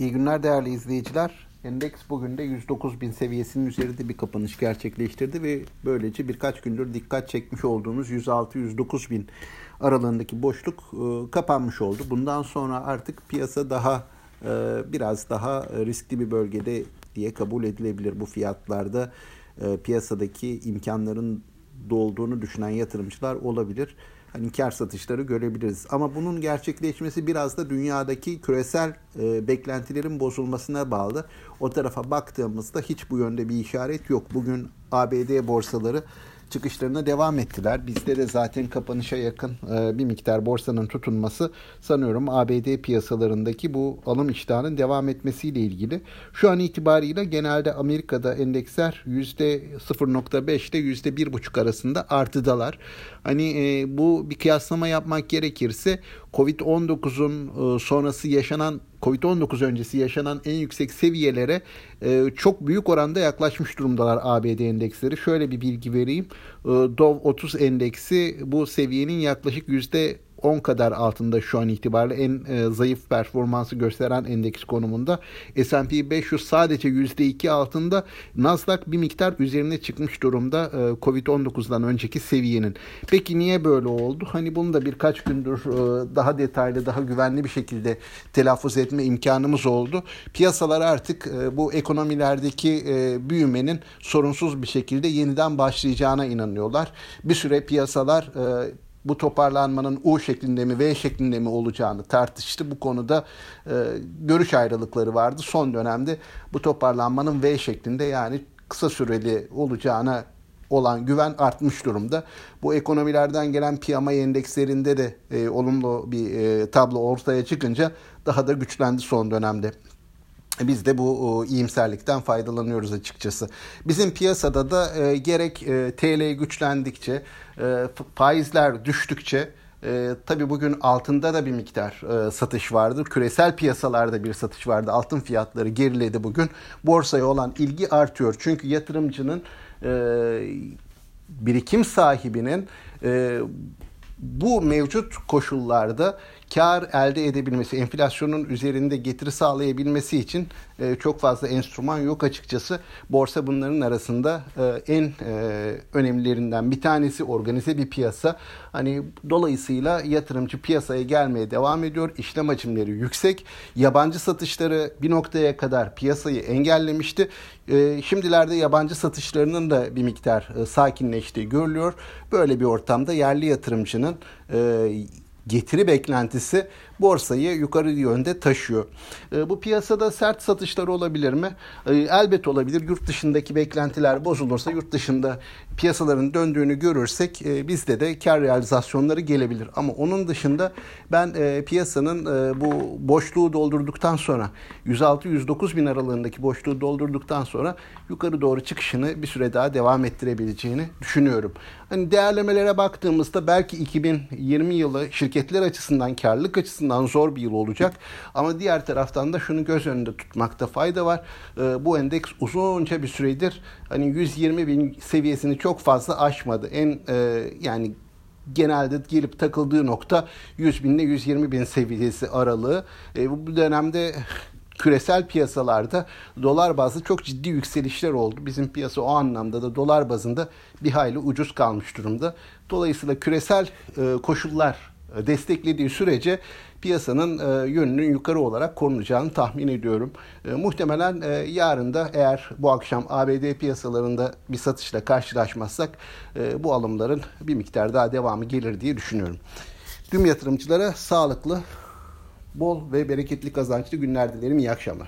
İyi günler değerli izleyiciler. Endeks bugün de 109 bin seviyesinin üzerinde bir kapanış gerçekleştirdi ve böylece birkaç gündür dikkat çekmiş olduğumuz 106-109 bin aralığındaki boşluk e, kapanmış oldu. Bundan sonra artık piyasa daha e, biraz daha riskli bir bölgede diye kabul edilebilir bu fiyatlarda. E, piyasadaki imkanların dolduğunu düşünen yatırımcılar olabilir hani kar satışları görebiliriz. Ama bunun gerçekleşmesi biraz da dünyadaki küresel e, beklentilerin bozulmasına bağlı. O tarafa baktığımızda hiç bu yönde bir işaret yok. Bugün ABD borsaları çıkışlarına devam ettiler. Bizde de zaten kapanışa yakın e, bir miktar borsanın tutunması sanıyorum ABD piyasalarındaki bu alım iştahının devam etmesiyle ilgili. Şu an itibariyle genelde Amerika'da endeksler %0.5 ile %1.5 arasında artıdalar. Hani e, bu bir kıyaslama yapmak gerekirse Covid-19'un e, sonrası yaşanan Covid-19 öncesi yaşanan en yüksek seviyelere e, çok büyük oranda yaklaşmış durumdalar ABD endeksleri. Şöyle bir bilgi vereyim. E, Dow 30 endeksi bu seviyenin yaklaşık yüzde 10 kadar altında şu an itibariyle en e, zayıf performansı gösteren endeks konumunda. S&P 500 sadece %2 altında. Nasdaq bir miktar üzerine çıkmış durumda e, Covid-19'dan önceki seviyenin. Peki niye böyle oldu? Hani bunu da birkaç gündür e, daha detaylı, daha güvenli bir şekilde telaffuz etme imkanımız oldu. Piyasalar artık e, bu ekonomilerdeki e, büyümenin sorunsuz bir şekilde yeniden başlayacağına inanıyorlar. Bir süre piyasalar e, bu toparlanmanın U şeklinde mi V şeklinde mi olacağını tartıştı. Bu konuda e, görüş ayrılıkları vardı. Son dönemde bu toparlanmanın V şeklinde yani kısa süreli olacağına olan güven artmış durumda. Bu ekonomilerden gelen PMI endekslerinde de e, olumlu bir e, tablo ortaya çıkınca daha da güçlendi son dönemde. Biz de bu iyimserlikten faydalanıyoruz açıkçası. Bizim piyasada da e, gerek e, TL güçlendikçe, e, faizler düştükçe e, tabii bugün altında da bir miktar e, satış vardır. Küresel piyasalarda bir satış vardı. Altın fiyatları geriledi bugün. Borsaya olan ilgi artıyor. Çünkü yatırımcının e, birikim sahibinin e, bu mevcut koşullarda kar elde edebilmesi, enflasyonun üzerinde getiri sağlayabilmesi için e, çok fazla enstrüman yok açıkçası. Borsa bunların arasında e, en e, önemlilerinden bir tanesi organize bir piyasa. Hani dolayısıyla yatırımcı piyasaya gelmeye devam ediyor. İşlem hacimleri yüksek. Yabancı satışları bir noktaya kadar piyasayı engellemişti. E, şimdilerde yabancı satışlarının da bir miktar e, sakinleştiği görülüyor. Böyle bir ortamda yerli yatırımcının getiri beklentisi borsayı yukarı yönde taşıyor. E, bu piyasada sert satışlar olabilir mi? E, elbet olabilir. Yurt dışındaki beklentiler bozulursa yurt dışında piyasaların döndüğünü görürsek e, bizde de kar realizasyonları gelebilir. Ama onun dışında ben piyasanın bu boşluğu doldurduktan sonra 106-109 bin aralığındaki boşluğu doldurduktan sonra yukarı doğru çıkışını bir süre daha devam ettirebileceğini düşünüyorum. Hani değerlemelere baktığımızda belki 2020 yılı şirketler açısından karlılık açısından zor bir yıl olacak. Ama diğer taraftan da şunu göz önünde tutmakta fayda var. E, bu endeks uzunca bir süredir hani 120 bin seviyesini çok fazla aşmadı. En e, yani genelde gelip takıldığı nokta 100 bin ile 120 bin seviyesi aralığı. E, bu dönemde küresel piyasalarda dolar bazlı çok ciddi yükselişler oldu. Bizim piyasa o anlamda da dolar bazında bir hayli ucuz kalmış durumda. Dolayısıyla küresel e, koşullar desteklediği sürece piyasanın e, yönünün yukarı olarak korunacağını tahmin ediyorum. E, muhtemelen e, yarın da eğer bu akşam ABD piyasalarında bir satışla karşılaşmazsak e, bu alımların bir miktar daha devamı gelir diye düşünüyorum. Tüm yatırımcılara sağlıklı, bol ve bereketli kazançlı günler dilerim. İyi akşamlar.